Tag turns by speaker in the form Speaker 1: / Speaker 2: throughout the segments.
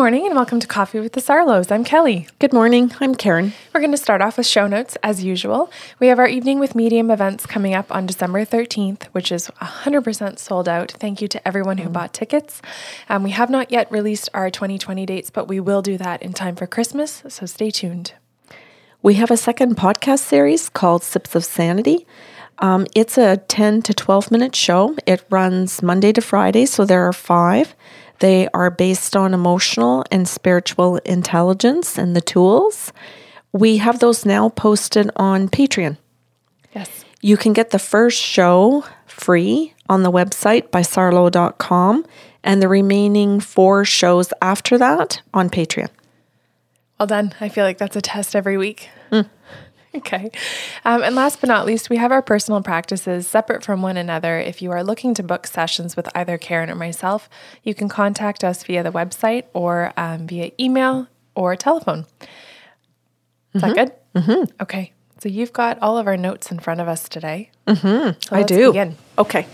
Speaker 1: Good morning and welcome to Coffee with the Sarlos. I'm Kelly.
Speaker 2: Good morning. I'm Karen.
Speaker 1: We're going to start off with show notes as usual. We have our Evening with Medium events coming up on December 13th, which is 100% sold out. Thank you to everyone who bought tickets. Um, we have not yet released our 2020 dates, but we will do that in time for Christmas, so stay tuned.
Speaker 2: We have a second podcast series called Sips of Sanity. Um, it's a 10 to 12 minute show. It runs Monday to Friday, so there are five. They are based on emotional and spiritual intelligence and the tools. We have those now posted on Patreon.
Speaker 1: Yes.
Speaker 2: You can get the first show free on the website by sarlo.com and the remaining four shows after that on Patreon.
Speaker 1: Well done. I feel like that's a test every week. Mm. Okay. Um, and last but not least, we have our personal practices separate from one another. If you are looking to book sessions with either Karen or myself, you can contact us via the website or um, via email or telephone. Is that good? Mm-hmm. Okay. So you've got all of our notes in front of us today. Mm-hmm.
Speaker 2: I do. Okay,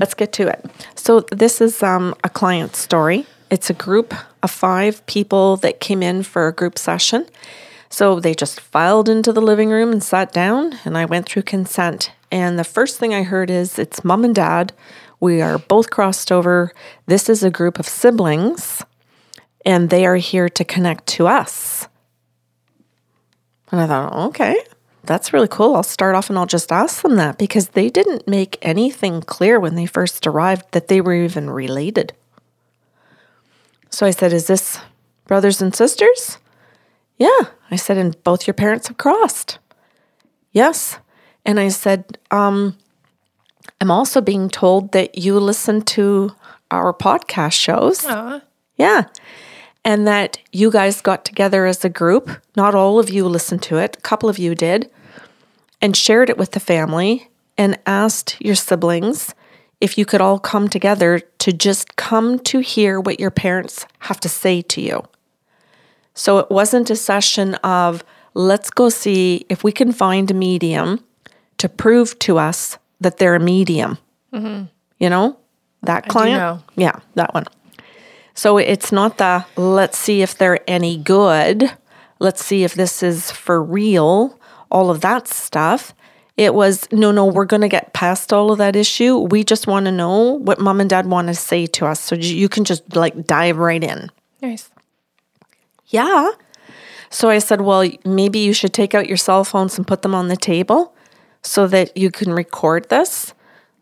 Speaker 2: let's get to it. So this is um, a client story. It's a group of five people that came in for a group session. So they just filed into the living room and sat down, and I went through consent. And the first thing I heard is it's mom and dad. We are both crossed over. This is a group of siblings, and they are here to connect to us. And I thought, okay, that's really cool. I'll start off and I'll just ask them that because they didn't make anything clear when they first arrived that they were even related. So I said, Is this brothers and sisters? Yeah. I said, And both your parents have crossed? Yes. And I said, um, I'm also being told that you listen to our podcast shows.
Speaker 1: Aw.
Speaker 2: Yeah. And that you guys got together as a group. Not all of you listened to it, a couple of you did, and shared it with the family and asked your siblings if you could all come together to just come to hear what your parents have to say to you. So it wasn't a session of let's go see if we can find a medium to prove to us that they're a medium. Mm-hmm. You know, that client?
Speaker 1: know.
Speaker 2: Yeah, that one. So it's not the let's see if they're any good, let's see if this is for real, all of that stuff. It was no, no, we're going to get past all of that issue. We just want to know what mom and dad want to say to us. So you can just like dive right in.
Speaker 1: Nice.
Speaker 2: Yeah. So I said, well, maybe you should take out your cell phones and put them on the table so that you can record this.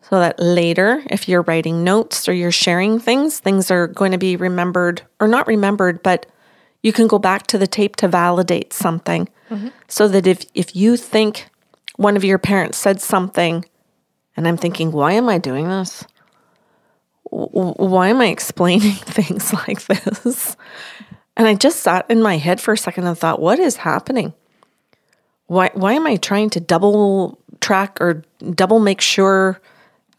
Speaker 2: So that later, if you're writing notes or you're sharing things, things are going to be remembered or not remembered, but you can go back to the tape to validate something. Mm-hmm. So that if, if you think one of your parents said something, and I'm thinking, why am I doing this? Why am I explaining things like this? And I just sat in my head for a second and thought, what is happening? Why why am I trying to double track or double make sure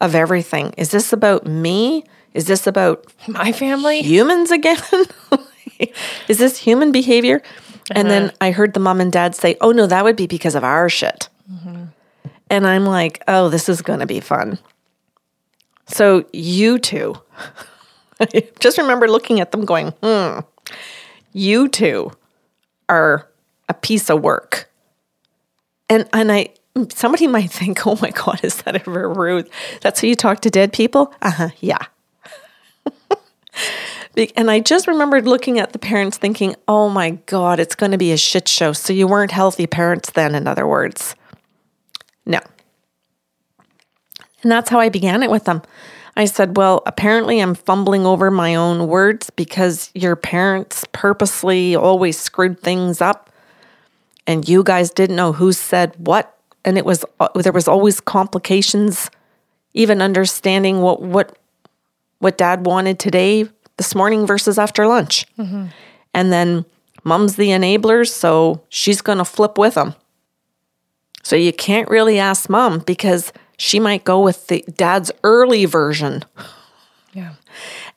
Speaker 2: of everything? Is this about me? Is this about
Speaker 1: My family?
Speaker 2: humans again? is this human behavior? And then I heard the mom and dad say, "Oh no, that would be because of our shit." And I'm like, "Oh, this is going to be fun." So you two, just remember looking at them, going, "Hmm, you two are a piece of work." And and I somebody might think, "Oh my god, is that ever rude?" That's how you talk to dead people? Uh-huh, yeah. And I just remembered looking at the parents thinking, oh my God, it's going to be a shit show. So you weren't healthy parents then, in other words. No. And that's how I began it with them. I said, well, apparently I'm fumbling over my own words because your parents purposely always screwed things up and you guys didn't know who said what. And it was, uh, there was always complications, even understanding what, what, what dad wanted today, this morning versus after lunch. And then mom's the enabler, so she's going to flip with them. So you can't really ask mom because she might go with the dad's early version
Speaker 1: Yeah.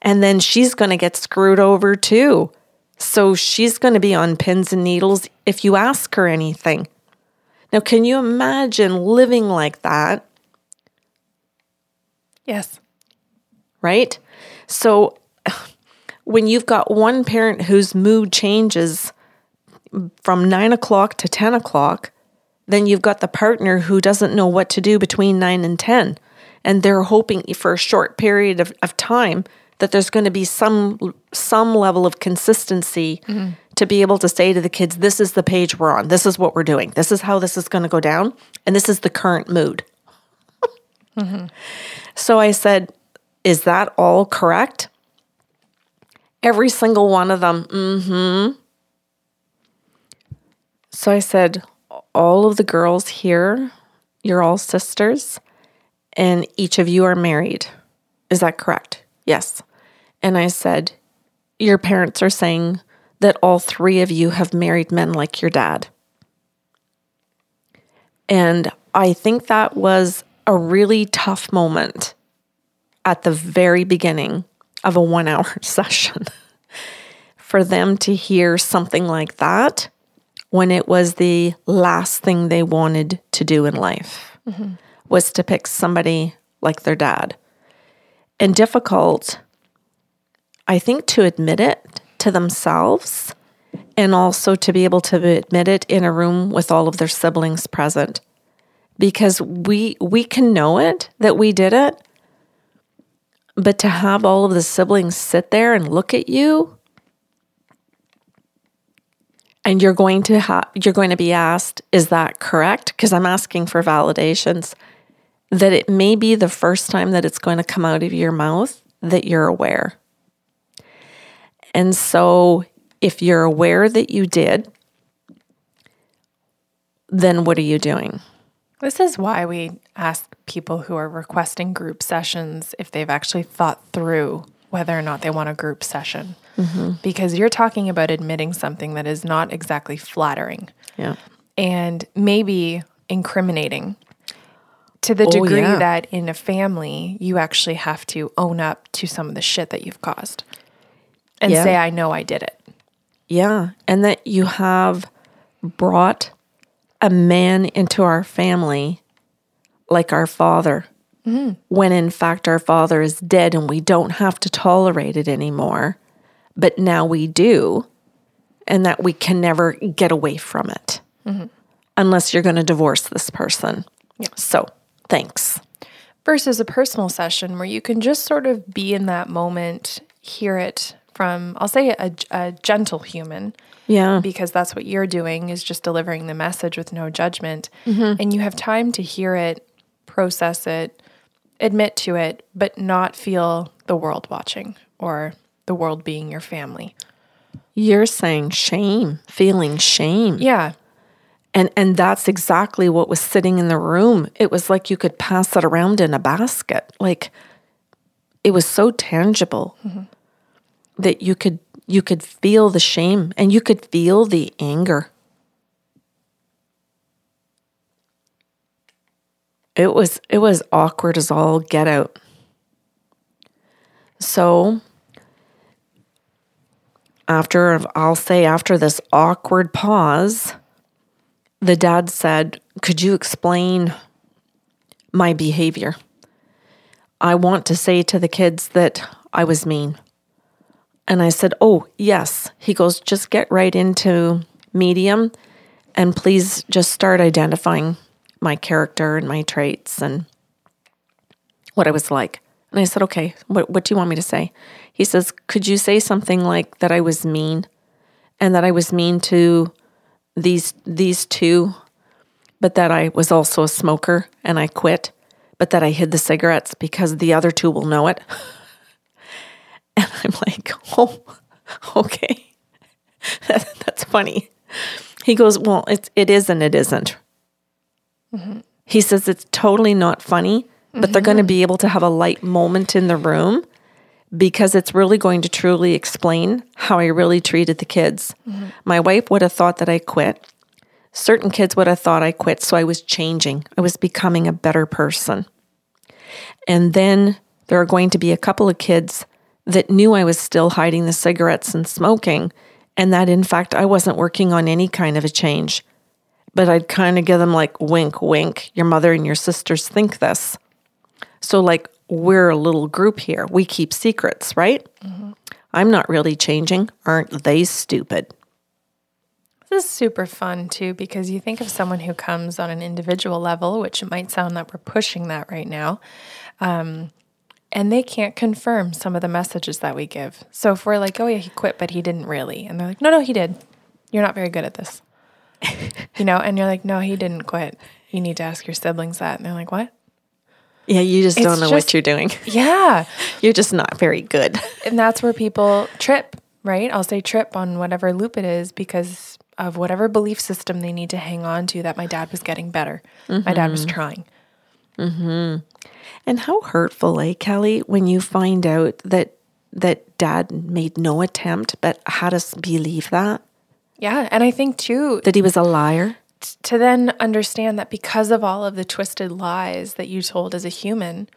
Speaker 2: and then she's going to get screwed over too. So she's going to be on pins and needles if you ask her anything. Now, can you imagine living like that?
Speaker 1: Yes.
Speaker 2: right? So when you've got one parent whose mood changes from nine o'clock to 10 o'clock, then you've got the partner who doesn't know what to do between nine and 10. And they're hoping for a short period of, of time that there's going to be some some level of consistency to be able to say to the kids, this is the page we're on, this is what we're doing, this is how this is going to go down, and this is the current mood. So I said, Is that all correct? Every single one of them, mm hmm. So I said, All of the girls here, you're all sisters, and each of you are married. Is that correct? Yes. And I said, Your parents are saying that all three of you have married men like your dad. And I think that was a really tough moment at the very beginning of a one hour session for them to hear something like that when it was the last thing they wanted to do in life was to pick somebody like their dad. And difficult i think to admit it to themselves and also to be able to admit it in a room with all of their siblings present. Because we we can know it that we did it but to have all of the siblings sit there and look at you and you're going to have you're going to be asked is that correct? Because i'm asking for validations that it may be the first time that it's going to come out of your mouth that you're aware. And so if you're aware that you did then what are you doing?
Speaker 1: This is why we ask people who are requesting group sessions if they've actually thought through whether or not they want a group session. Mm-hmm. Because you're talking about admitting something that is not exactly flattering
Speaker 2: yeah
Speaker 1: and maybe incriminating to the oh, degree
Speaker 2: yeah.
Speaker 1: that in a family you actually have to own up to some of the shit that you've caused and
Speaker 2: Yeah.
Speaker 1: say I know I did it.
Speaker 2: Yeah. And that you have brought a man into our family like our father, mm-hmm. when in fact our father is dead and we don't have to tolerate it anymore. But now we do, and that we can never get away from it mm-hmm. unless you're going to divorce this person. So thanks.
Speaker 1: versus a personal session where you can just sort of be in that moment, hear it from, I'll say, a, a gentle human,
Speaker 2: Yeah.
Speaker 1: because that's what you're doing is just delivering the message with no judgment. Mm-hmm. And you have time to hear it, process it, admit to it, but not feel the world watching or the world being your family.
Speaker 2: You're saying shame, feeling shame.
Speaker 1: Yeah.
Speaker 2: And and that's exactly what was sitting in the room. It was like you could pass it around in a basket. Like it was so tangible mm-hmm. that you could you could feel the shame and you could feel the anger. It was it was awkward as all get out. So after I'll say after this awkward pause, the dad said, Could you explain my behavior? I want to say to the kids that I was mean. And I said, Oh, yes. He goes, Just get right into medium and please just start identifying my character and my traits and what I was like. And I said, Okay, what, what do you want me to say? He says, Could you say something like that I was mean and that I was mean to these these two, but that I was also a smoker and I quit, but that I hid the cigarettes because the other two will know it. and I'm like, oh, okay, that's funny. He goes, well, it's it is and it isn't. Mm-hmm. He says it's totally not funny, but they're going to mm-hmm. be able to have a light moment in the room because it's really going to truly explain how I really treated the kids. Mm-hmm. My wife would have thought that I quit. Certain kids would have thought I quit, so I was changing. I was becoming a better person. And then there are going to be a couple of kids that knew I was still hiding the cigarettes and smoking, and that in fact I wasn't working on any kind of a change. But I'd kind of give them like wink, wink. Your mother and your sisters think this. So, like, we're a little group here. We keep secrets, right? I'm not really changing. Aren't they stupid?
Speaker 1: This is super fun too because you think of someone who comes on an individual level, which it might sound that we're pushing that right now, um, and they can't confirm some of the messages that we give. So if we're like, oh yeah, he quit, but he didn't really, and they're like, no, no, he did. You're not very good at this, you know, and you're like, no, he didn't quit. You need to ask your siblings that, and they're like, what?
Speaker 2: Yeah, you just don't know
Speaker 1: just-
Speaker 2: what you're doing.
Speaker 1: Yeah,
Speaker 2: You're just not very good.
Speaker 1: and that's where people trip, right? I'll say trip on whatever loop it is because of whatever belief system they need to hang on to that my dad was getting better. My dad was trying. Mhm.
Speaker 2: And how hurtful, eh, Kelly, when you find out that that dad made no attempt but had us believe that
Speaker 1: Yeah. And I think too,
Speaker 2: that he was a liar.
Speaker 1: To then understand that because of all of the twisted lies that you told as a human,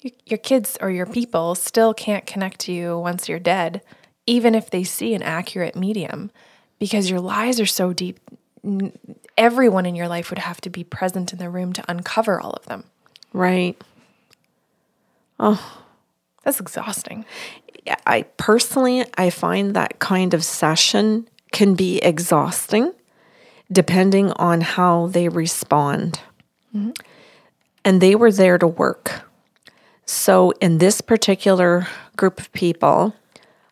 Speaker 1: you, your kids or your people still can't connect to you once you're dead, even if they see an accurate medium, because your lies are so deep. n- Everyone in your life would have to be present in the room to uncover all of them.
Speaker 2: Right.
Speaker 1: Oh, that's exhausting.
Speaker 2: I personally I find that kind of session can be exhausting depending on how they respond. Mm-hmm. And they were there to work. So in this particular group of people,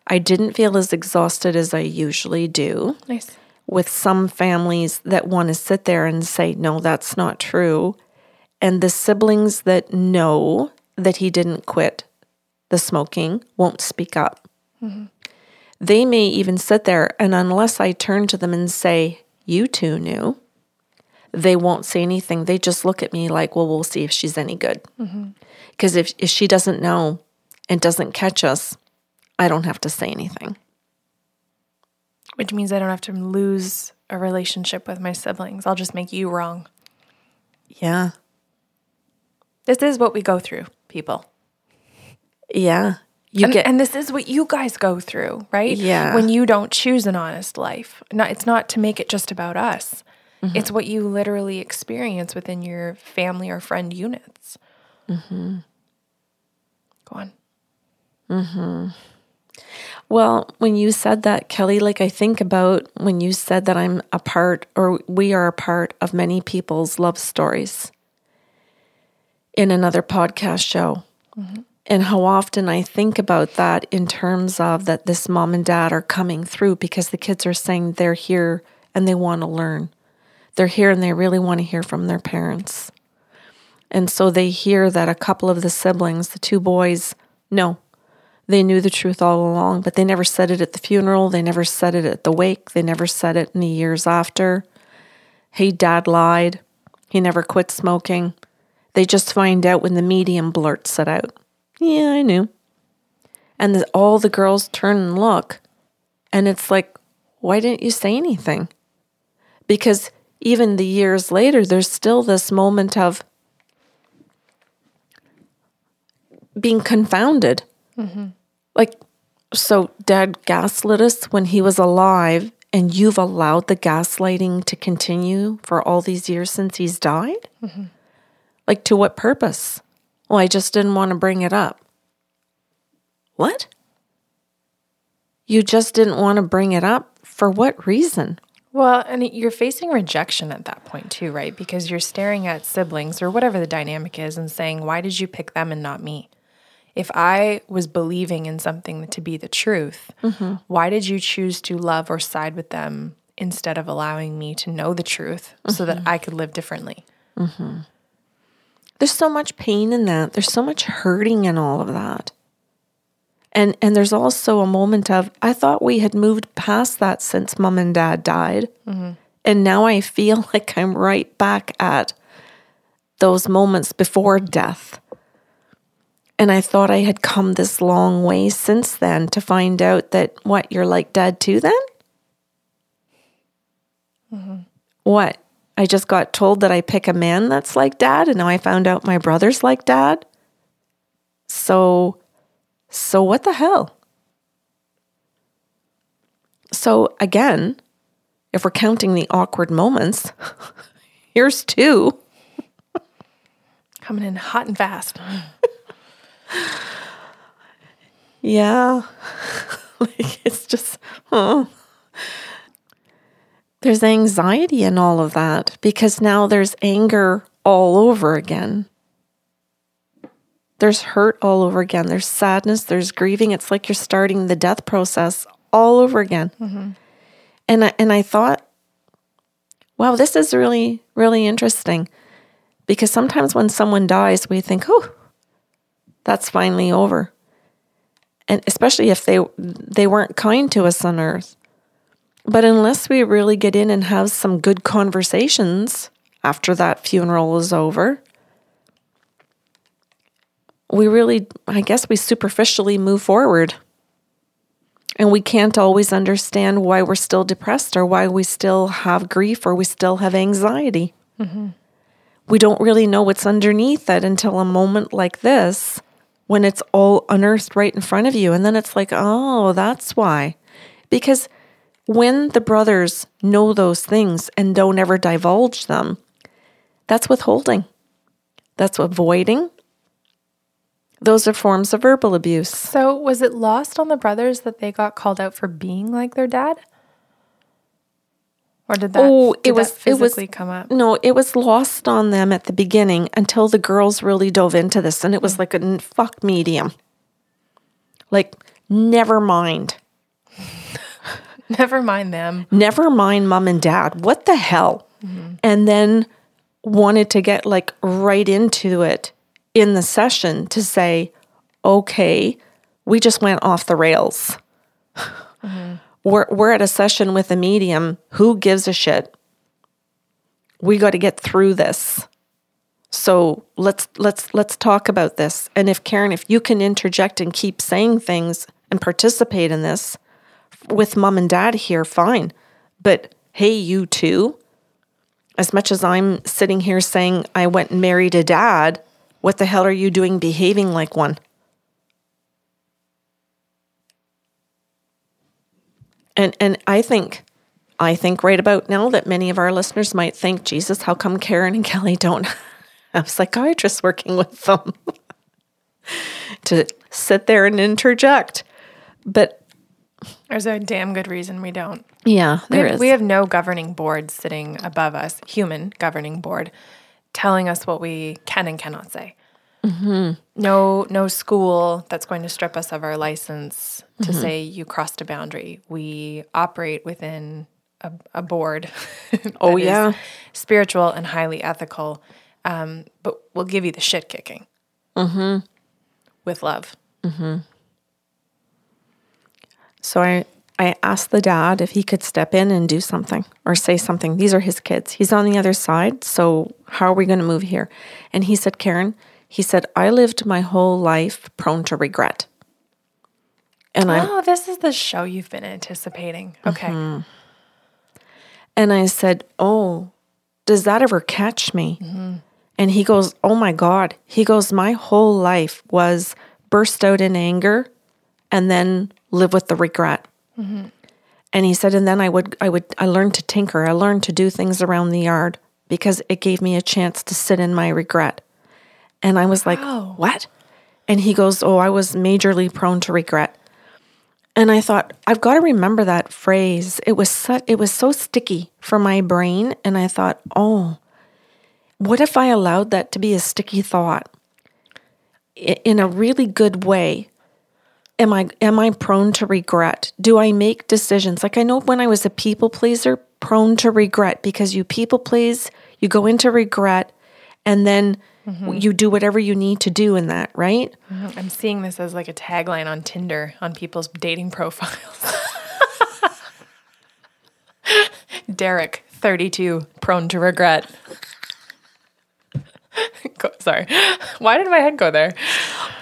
Speaker 2: I didn't feel as exhausted as I usually do.
Speaker 1: Nice.
Speaker 2: with some families that want to sit there and say, no, that's not true. And the siblings that know that he didn't quit the smoking won't speak up. Mm-hmm. They may even sit there, and unless I turn to them and say, you two knew, they won't say anything. They just look at me like, well, we'll see if she's any good. Because if, if she doesn't know and doesn't catch us, I don't have to say anything.
Speaker 1: Which means I don't have to lose a relationship with my siblings. I'll just make you wrong.
Speaker 2: Yeah.
Speaker 1: This is what we go through, people.
Speaker 2: Yeah. You
Speaker 1: and,
Speaker 2: get
Speaker 1: and this is what you guys go through, right?
Speaker 2: Yeah.
Speaker 1: When you don't choose an honest life. Not, it's not to make it just about us.
Speaker 2: Mm-hmm.
Speaker 1: It's what you literally experience within your family or friend units.
Speaker 2: Mm-hmm.
Speaker 1: Go on. mm-hmm.
Speaker 2: Well, when you said that, Kelly, like I think about when you said that I'm a part or we are a part of many people's love stories in another podcast show. And how often I think about that in terms of that this mom and dad are coming through because the kids are saying they're here and they want to learn. They're here and they really want to hear from their parents. And so they hear that a couple of the siblings, the two boys, no, they knew the truth all along, but they never said it at the funeral. They never said it at the wake. They never said it in the years after. Hey, dad lied. He never quit smoking. They just find out when the medium blurts it out. Yeah, I knew. And the, all the girls turn and look. And it's like, why didn't you say anything? Because even the years later, there's still this moment of being confounded. Mm-hmm. Like, so dad gaslit us when he was alive, and you've allowed the gaslighting to continue for all these years since he's died? Mm-hmm. Like, to what purpose? Well, I just didn't want to bring it up. What? You just didn't want to bring it up? For what reason?
Speaker 1: Well, and you're facing rejection at that point too, right? Because you're staring at siblings or whatever the dynamic is and saying, why did you pick them and not me? If I was believing in something to be the truth, mm-hmm. why did you choose to love or side with them instead of allowing me to know the truth so that mm-hmm. I could live differently? Mm-hmm.
Speaker 2: There's so much pain in that. There's so much hurting in all of that. And and there's also a moment of I thought we had moved past that since mom and dad died. Mm-hmm. And now I feel like I'm right back at those moments before death. And I thought I had come this long way since then to find out that what you're like dad too then? Mm-hmm. What? I just got told that I pick a man that's like dad, and now I found out my brother's like dad. So, so what the hell? So, again, if we're counting the awkward moments, here's two.
Speaker 1: Coming in hot and fast.
Speaker 2: Yeah. like it's just, oh. There's anxiety in all of that because now there's anger all over again. There's hurt all over again. There's sadness. There's grieving. It's like you're starting the death process all over again. Mm-hmm. And I, and I thought, wow, this is really really interesting, because sometimes when someone dies, we think, oh, that's finally over, and especially if they they weren't kind to us on earth. But unless we really get in and have some good conversations after that funeral is over, we really, I guess, we superficially move forward. And we can't always understand why we're still depressed or why we still have grief or we still have anxiety. Mm-hmm. We don't really know what's underneath it until a moment like this when it's all unearthed right in front of you. And then it's like, oh, that's why. Because when the brothers know those things and don't ever divulge them, that's withholding, that's avoiding. Those are forms of verbal abuse.
Speaker 1: So, was it lost on the brothers that they got called out for being like their dad? Or did that,
Speaker 2: Oh,
Speaker 1: did
Speaker 2: it was
Speaker 1: that
Speaker 2: it was
Speaker 1: come up?
Speaker 2: No, it was lost on them at the beginning until the girls really dove into this, and it was hmm. like a fuck medium. Like, never mind,
Speaker 1: Never mind them.
Speaker 2: never mind, mom and dad. What the hell? Mm-hmm. And then wanted to get like right into it in the session to say, okay, we just went off the rails. Mm-hmm. We're we're at a session with a medium. Who gives a shit? We got to get through this. So let's let's let's talk about this. And if Karen, if you can interject and keep saying things and participate in this with mom and dad here, fine. But hey, you too. As much as I'm sitting here saying I went and married a dad, what the hell are you doing behaving like one? And and I think I think right about now that many of our listeners might think, Jesus, how come Karen and Kelly don't have psychiatrists working with them? to sit there and interject. But
Speaker 1: There's a damn good reason we don't.
Speaker 2: yeah,
Speaker 1: We have,
Speaker 2: is.
Speaker 1: we have no governing board sitting above us, human governing board, telling us what we can and cannot say.
Speaker 2: Mm-hmm.
Speaker 1: No, no school that's going to strip us of our license to
Speaker 2: Mm-hmm.
Speaker 1: say you crossed a boundary. We operate within a, a board.
Speaker 2: Oh, yeah.
Speaker 1: spiritual and highly ethical, um, but we'll give you the shit kicking
Speaker 2: Mm-hmm.
Speaker 1: with love.
Speaker 2: So I I asked the dad if he could step in and do something or say something. These are his kids. He's on the other side, so how are we going to move here? And he said, "Karen, he said I lived my whole life prone to regret." And I
Speaker 1: Oh, this is the show you've been anticipating. Okay.
Speaker 2: Mm-hmm. and I said, "Oh, does that ever catch me?" And he goes, "Oh my god." He goes, "My whole life was burst out in anger and then live with the regret." And he said, and then I would, I would, I learned to tinker. I learned to do things around the yard because it gave me a chance to sit in my regret. And I was like,
Speaker 1: Wow.
Speaker 2: what? And he goes, oh, I was majorly prone to regret. And I thought, I've got to remember that phrase. It was so, it was so sticky for my brain. And I thought, oh, what if I allowed that to be a sticky thought in a really good way? Am I am I prone to regret? Do I make decisions? Like I know when I was a people pleaser, prone to regret because you people please, you go into regret and then mm-hmm. you do whatever you need to do in that, right? Mm-hmm.
Speaker 1: I'm seeing this as like a tagline on Tinder on people's dating profiles. Derek, 32, prone to regret. Go, sorry. Why did my head go there?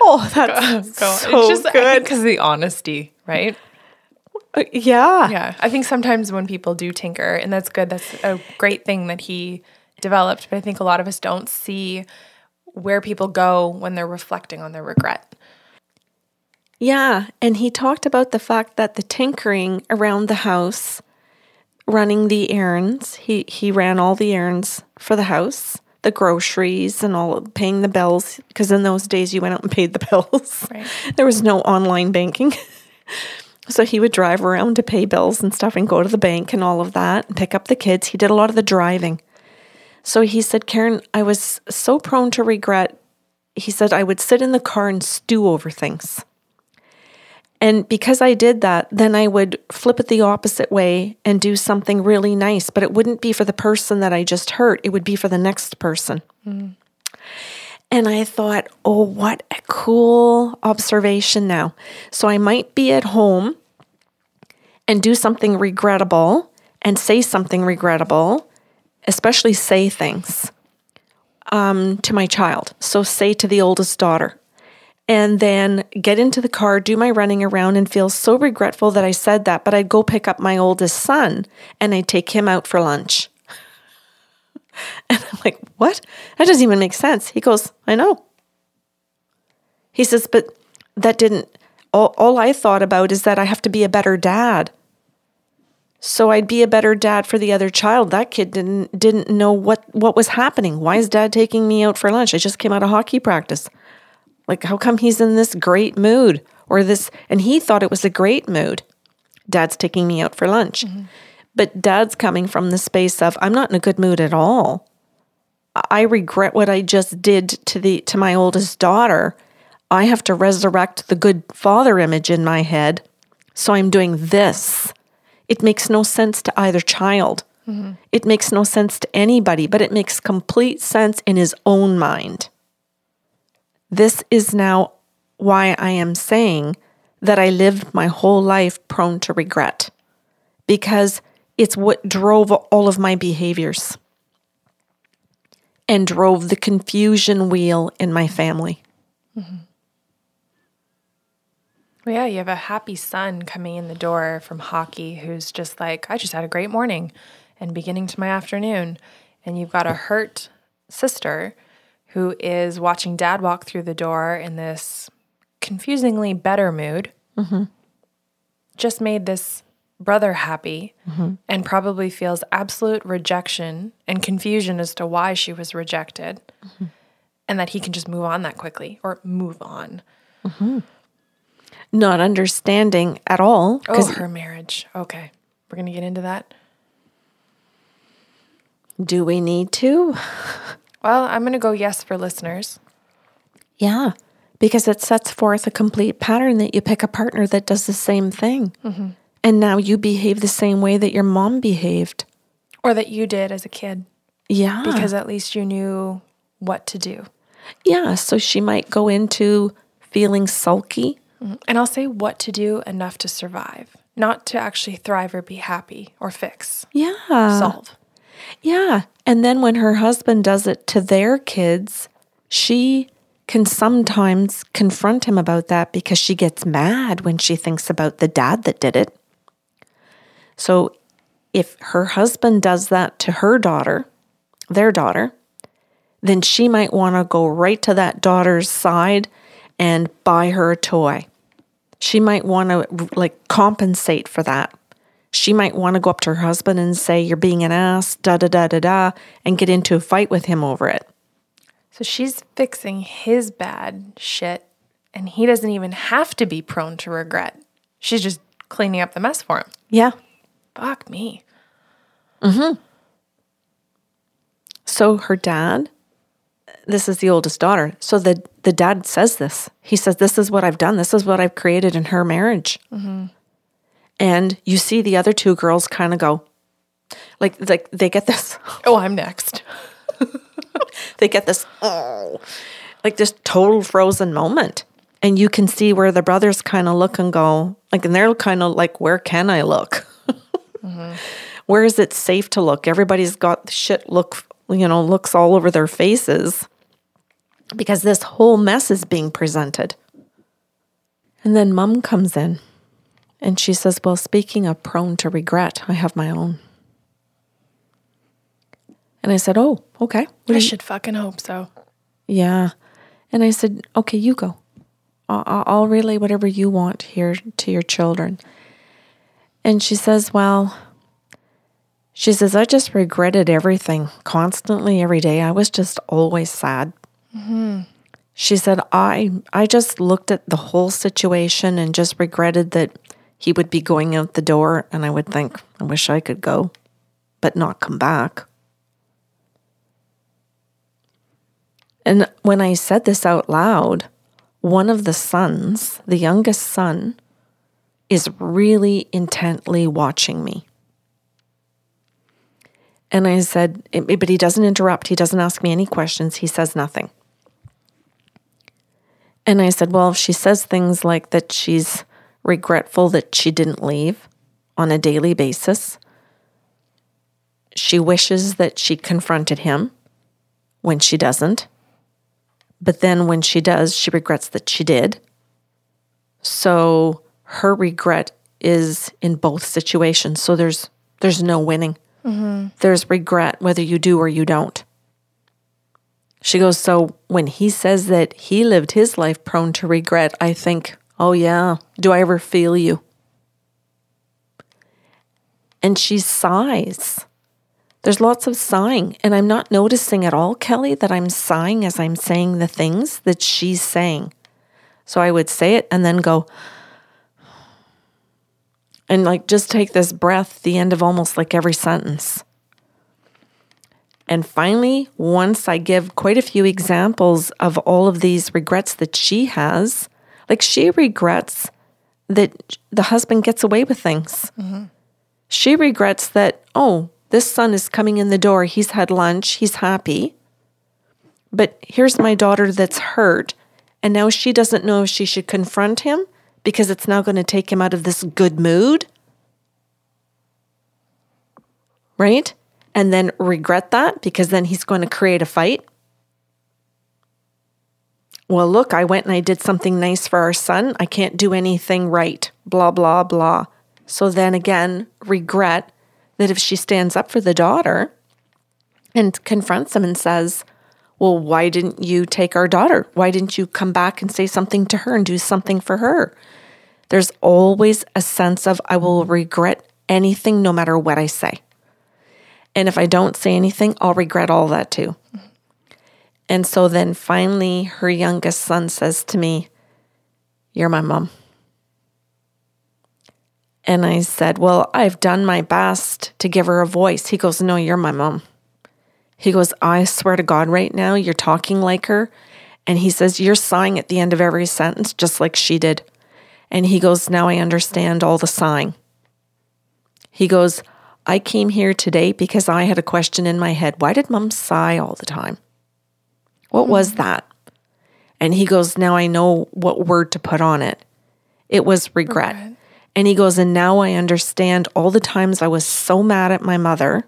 Speaker 2: Oh, that's
Speaker 1: Go.
Speaker 2: so
Speaker 1: it's just
Speaker 2: good.
Speaker 1: because of the honesty, right?
Speaker 2: Uh, yeah.
Speaker 1: Yeah. I think sometimes when people do tinker, and that's good, that's a great thing that he developed. But I think a lot of us don't see where people go when they're reflecting on their regret.
Speaker 2: Yeah, and he talked about the fact that the tinkering around the house, running the errands, he he ran all the errands for the house, the groceries and all paying the bills because in those days you went out and paid the bills.
Speaker 1: Right.
Speaker 2: There was no online banking. So he would drive around to pay bills and stuff and go to the bank and all of that and pick up the kids. He did a lot of the driving. So he said, Karen, I was so prone to regret. He said, I would sit in the car and stew over things. And because I did that, then I would flip it the opposite way and do something really nice, but it wouldn't be for the person that I just hurt, it would be for the next person. Mm. And I thought, oh, what a cool observation now. So I might be at home and do something regrettable and say something regrettable, especially say things um, to my child. So say to the oldest daughter, and then get into the car, do my running around, and feel so regretful that I said that. But I'd go pick up my oldest son and I'd take him out for lunch. And I'm like, what? That doesn't even make sense. He goes, I know. He says, but that didn't, all, all I thought about is that I have to be a better dad. So I'd be a better dad for the other child. That kid didn't didn't know what what was happening. Why is dad taking me out for lunch? I just came out of hockey practice. Like how come he's in this great mood or this and he thought it was a great mood. Dad's taking me out for lunch. Mm-hmm. But dad's coming from the space of I'm not in a good mood at all. I regret what I just did to the to my oldest daughter. I have to resurrect the good father image in my head. So I'm doing this. It makes no sense to either child. Mm-hmm. It makes no sense to anybody, but it makes complete sense in his own mind. This is now why I am saying that I lived my whole life prone to regret because it's what drove all of my behaviors and drove the confusion wheel in my family. Mm-hmm.
Speaker 1: Well, yeah, you have a happy son coming in the door from hockey who's just like, I just had a great morning and beginning to my afternoon. And you've got a hurt sister who is watching dad walk through the door in this confusingly better mood. Mm-hmm. Just made this brother happy mm-hmm. and probably feels absolute rejection and confusion as to why she was rejected mm-hmm. and that he can just move on that quickly or move on.
Speaker 2: Mm-hmm. Not understanding at all.
Speaker 1: Oh, her marriage. Okay. We're going to get into that.
Speaker 2: Do we need to?
Speaker 1: Well, I'm going to go yes for listeners.
Speaker 2: Yeah, because it sets forth a complete pattern that you pick a partner that does the same thing. Mm-hmm. And now you behave the same way that your mom behaved.
Speaker 1: Or that you did as a kid.
Speaker 2: Yeah.
Speaker 1: Because at least you knew what to do.
Speaker 2: Yeah. So she might go into feeling sulky.
Speaker 1: Mm-hmm. And I'll say what to do enough to survive, not to actually thrive or be happy or fix.
Speaker 2: Yeah.
Speaker 1: Solve.
Speaker 2: Yeah. And then when her husband does it to their kids, she can sometimes confront him about that because she gets mad when she thinks about the dad that did it. So if her husband does that to her daughter, their daughter, then she might want to go right to that daughter's side and buy her a toy. She might want to like compensate for that. She might want to go up to her husband and say, You're being an ass, da da da da da, and get into a fight with him over it.
Speaker 1: So she's fixing his bad shit, and he doesn't even have to be prone to regret. She's just cleaning up the mess for him.
Speaker 2: Yeah.
Speaker 1: Fuck me.
Speaker 2: Mm-hmm. So her dad, this is the oldest daughter. So the, the dad says this. He says, This is what I've done. This is what I've created in her marriage. Mm-hmm. And you see the other two girls kind of go, like, like they get this.
Speaker 1: Oh, I'm next.
Speaker 2: they get this, oh, like this total frozen moment. And you can see where the brothers kind of look and go, like, and they're kind of like, where can I look? mm-hmm. Where is it safe to look? Everybody's got shit look, you know, looks all over their faces because this whole mess is being presented. And then mom comes in and she says, Well, speaking of prone to regret, I have my own. And I said, Oh, okay.
Speaker 1: What I should fucking hope so.
Speaker 2: Yeah. And I said, Okay, you go. I'll, I'll relay whatever you want here to your children. And she says, Well, she says, I just regretted everything constantly every day. I was just always sad. Mm-hmm. She said, I, I just looked at the whole situation and just regretted that he would be going out the door, and I would think, I wish I could go, but not come back. And when I said this out loud, one of the sons, the youngest son, is really intently watching me. And I said, but he doesn't interrupt. He doesn't ask me any questions. He says nothing. And I said, well, if she says things like that she's regretful that she didn't leave on a daily basis. She wishes that she confronted him when she doesn't. But then when she does, she regrets that she did. So her regret is in both situations. So there's there's no winning. Mm-hmm. There's regret whether you do or you don't. She goes, So when he says that he lived his life prone to regret, I think, Oh, yeah, do I ever feel you? And she sighs. There's lots of sighing, and I'm not noticing at all, Kelly, that I'm sighing as I'm saying the things that she's saying. So I would say it and then go, and like just take this breath, the end of almost like every sentence. And finally, once I give quite a few examples of all of these regrets that she has, like she regrets that the husband gets away with things. Mm-hmm. She regrets that, oh, this son is coming in the door. He's had lunch. He's happy. But here's my daughter that's hurt. And now she doesn't know if she should confront him because it's now going to take him out of this good mood. Right? And then regret that because then he's going to create a fight. Well, look, I went and I did something nice for our son. I can't do anything right. Blah, blah, blah. So then again, regret that if she stands up for the daughter and confronts him and says, Well, why didn't you take our daughter? Why didn't you come back and say something to her and do something for her? There's always a sense of, I will regret anything no matter what I say. And if I don't say anything, I'll regret all that too. And so then finally, her youngest son says to me, You're my mom. And I said, Well, I've done my best to give her a voice. He goes, No, you're my mom. He goes, I swear to God, right now, you're talking like her. And he says, You're sighing at the end of every sentence, just like she did. And he goes, Now I understand all the sighing. He goes, I came here today because I had a question in my head. Why did mom sigh all the time? What mm-hmm. was that? And he goes, Now I know what word to put on it. It was regret. regret. And he goes, And now I understand all the times I was so mad at my mother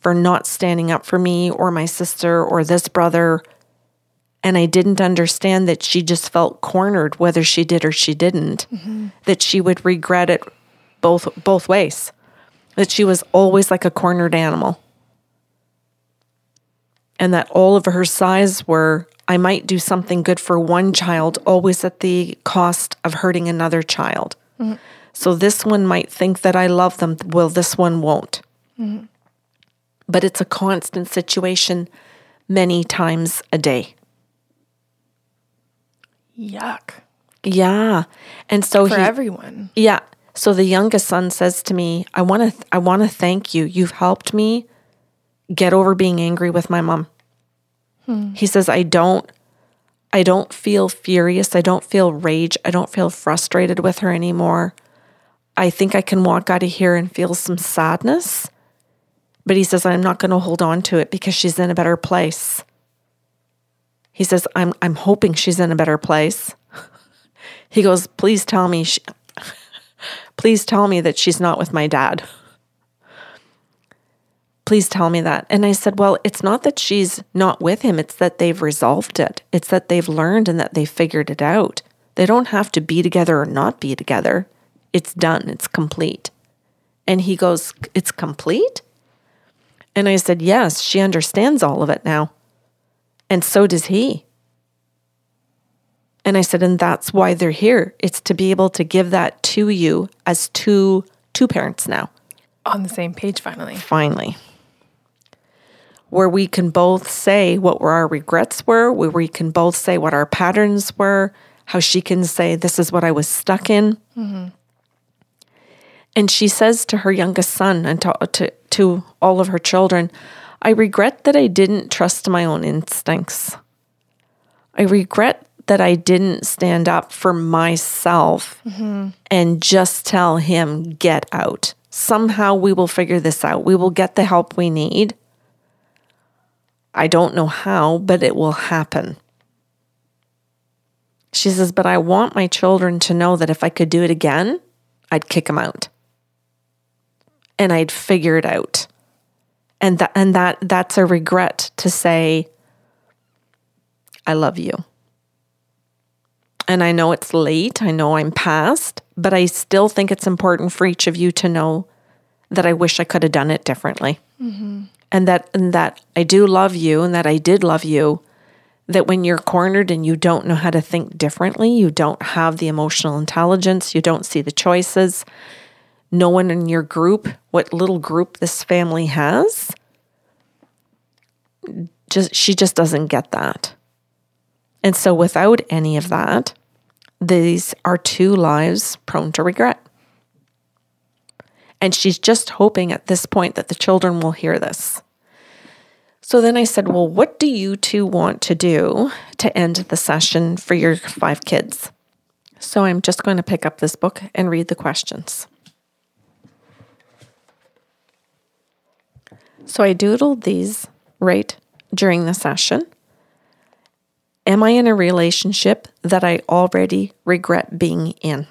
Speaker 2: for not standing up for me or my sister or this brother. And I didn't understand that she just felt cornered, whether she did or she didn't, mm-hmm. that she would regret it both both ways. That she was always like a cornered animal. And that all of her sighs were, I might do something good for one child, always at the cost of hurting another child. Mm-hmm. So this one might think that I love them. Well, this one won't. Mm-hmm. But it's a constant situation many times a day.
Speaker 1: Yuck.
Speaker 2: Yeah. And so
Speaker 1: for he, everyone.
Speaker 2: Yeah. So the youngest son says to me, "I want to th- I want to thank you. You've helped me get over being angry with my mom." Hmm. He says, "I don't I don't feel furious. I don't feel rage. I don't feel frustrated with her anymore. I think I can walk out of here and feel some sadness. But he says, I'm not going to hold on to it because she's in a better place. He says, I'm, I'm hoping she's in a better place. he goes, Please tell me, she, please tell me that she's not with my dad. Please tell me that. And I said, Well, it's not that she's not with him, it's that they've resolved it. It's that they've learned and that they figured it out. They don't have to be together or not be together. It's done, it's complete. And he goes, It's complete? And I said, Yes, she understands all of it now. And so does he. And I said, and that's why they're here. It's to be able to give that to you as two two parents now.
Speaker 1: On the same page finally.
Speaker 2: Finally. Where we can both say what our regrets were, where we can both say what our patterns were, how she can say, This is what I was stuck in. Mm-hmm And she says to her youngest son and to, to, to all of her children, I regret that I didn't trust my own instincts. I regret that I didn't stand up for myself and just tell him, get out. Somehow we will figure this out. We will get the help we need. I don't know how, but it will happen. She says, but I want my children to know that if I could do it again, I'd kick them out. And I'd figure it out. And that and that that's a regret to say I love you. And I know it's late, I know I'm past, but I still think it's important for each of you to know that I wish I could have done it differently. Mm-hmm. And that and that I do love you and that I did love you that when you're cornered and you don't know how to think differently, you don't have the emotional intelligence, you don't see the choices, no one in your group, what little group this family has, just she just doesn't get that. And so without any of that, these are two lives prone to regret. And she's just hoping at this point that the children will hear this. So then I said, Well, what do you two want to do to end the session for your five kids? So I'm just going to pick up this book and read the questions. So I doodled these right during the session. Am I in a relationship that I already regret being in?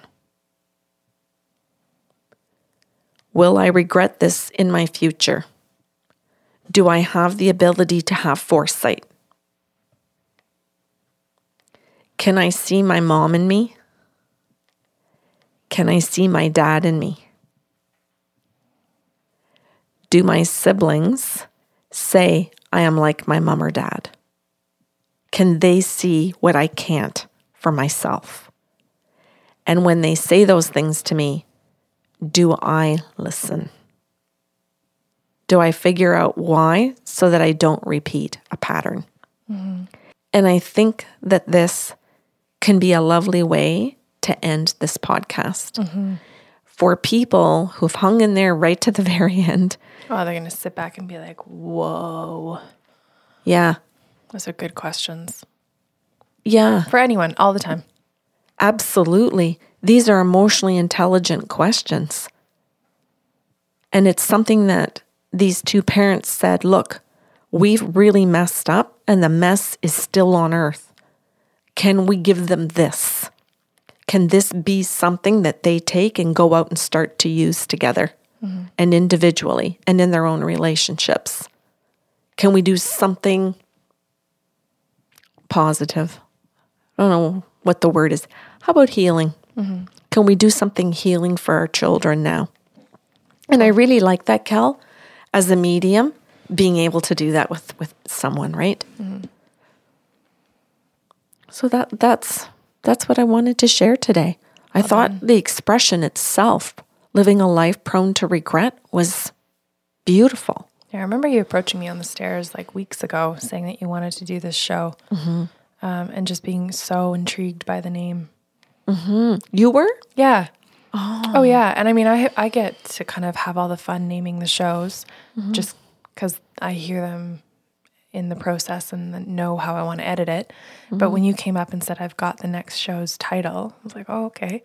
Speaker 2: Will I regret this in my future? Do I have the ability to have foresight? Can I see my mom in me? Can I see my dad in me? Do my siblings say I am like my mom or dad? Can they see what I can't for myself? And when they say those things to me, do I listen? Do I figure out why so that I don't repeat a pattern? Mm-hmm. And I think that this can be a lovely way to end this podcast. Mm-hmm. For people who've hung in there right to the very end,
Speaker 1: Oh, they're going to sit back and be like, whoa.
Speaker 2: yeah,
Speaker 1: Those are good questions
Speaker 2: yeah,
Speaker 1: for anyone all the time.
Speaker 2: absolutely. These are emotionally intelligent questions. And it's something that these two parents said look, we've really messed up and the mess is still on earth. Can we give them this? Can this be something that they take and go out and start to use together mm-hmm. and individually and in their own relationships? Can we do something positive? I don't know what the word is. How about healing? Mm-hmm. Can we do something healing for our children now? And I really like that, Kel, as a medium, being able to do that with with someone, right? Mm-hmm. So that that's that's what I wanted to share today. I thought the expression itself, living a life prone to regret, was beautiful.
Speaker 1: Yeah, I remember you approaching me on the stairs like weeks ago saying that you wanted to do this show mm-hmm. um, and just being so intrigued by the name. Mm-hmm.
Speaker 2: You were?
Speaker 1: Yeah. Oh. yeah. And I mean, I I get to kind of have all the fun naming the shows just because I hear them in the process and know how I want to edit it. But when you came up and said, I've got the next show's title, I was like, oh, okay.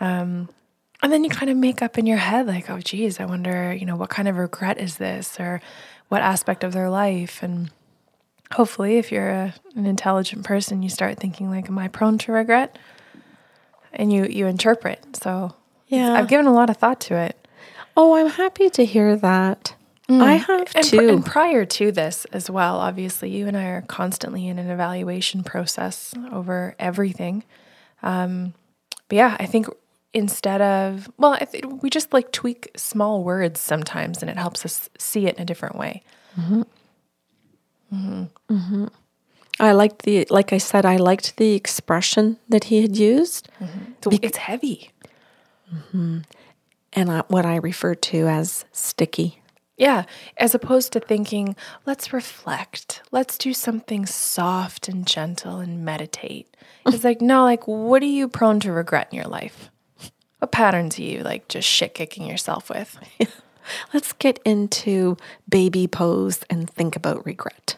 Speaker 1: Um, and then you kind of make up in your head, like, oh, geez, I wonder, you know, what kind of regret is this or what aspect of their life? And hopefully, if you're a, an intelligent person, you start thinking, like, am I prone to regret? And you, you interpret. So
Speaker 2: Yeah.
Speaker 1: I've given a lot of thought to it.
Speaker 2: Oh, I'm happy to hear that. Mm. I have
Speaker 1: And, pr-
Speaker 2: too.
Speaker 1: and prior to this as well, obviously, you and I are constantly in an evaluation process over everything. Um, but yeah, I think instead of, well, I th- we just like tweak small words sometimes and it helps us see it in a different way. Mm-hmm. Mm-hmm. Mm-hmm.
Speaker 2: I liked the, like I said, I liked the expression that he had used, mm-hmm.
Speaker 1: So it's heavy. Mm-hmm.
Speaker 2: and I, what I refer to as sticky.
Speaker 1: Yeah, as opposed to thinking, let's reflect, let's do something soft and gentle and meditate. It's like, no, like, what are you prone to regret in your life? What patterns are you like just shit kicking yourself with?
Speaker 2: Let's get into baby pose and think about regret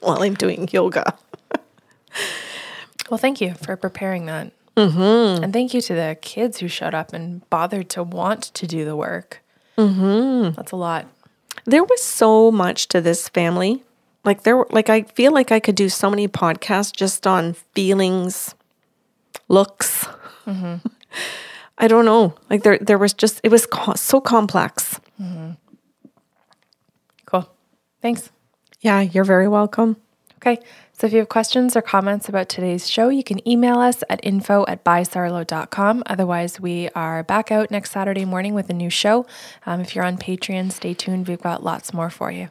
Speaker 2: while I'm doing yoga.
Speaker 1: Well, thank you for preparing that. Mm-hmm. And thank you to the kids who showed up and bothered to want to do the work. Mm-hmm. That's a lot.
Speaker 2: There was so much to this family. Like there like I feel like I could do so many podcasts just on feelings, looks. I don't know. Like there there was just it was co- so complex.
Speaker 1: Cool. Thanks.
Speaker 2: Yeah, you're very welcome.
Speaker 1: Okay. So if you have questions or comments about today's show, you can email us at info at bysarlo.com. Otherwise, we are back out next Saturday morning with a new show. Um, if you're on Patreon, stay tuned. We've got lots more for you.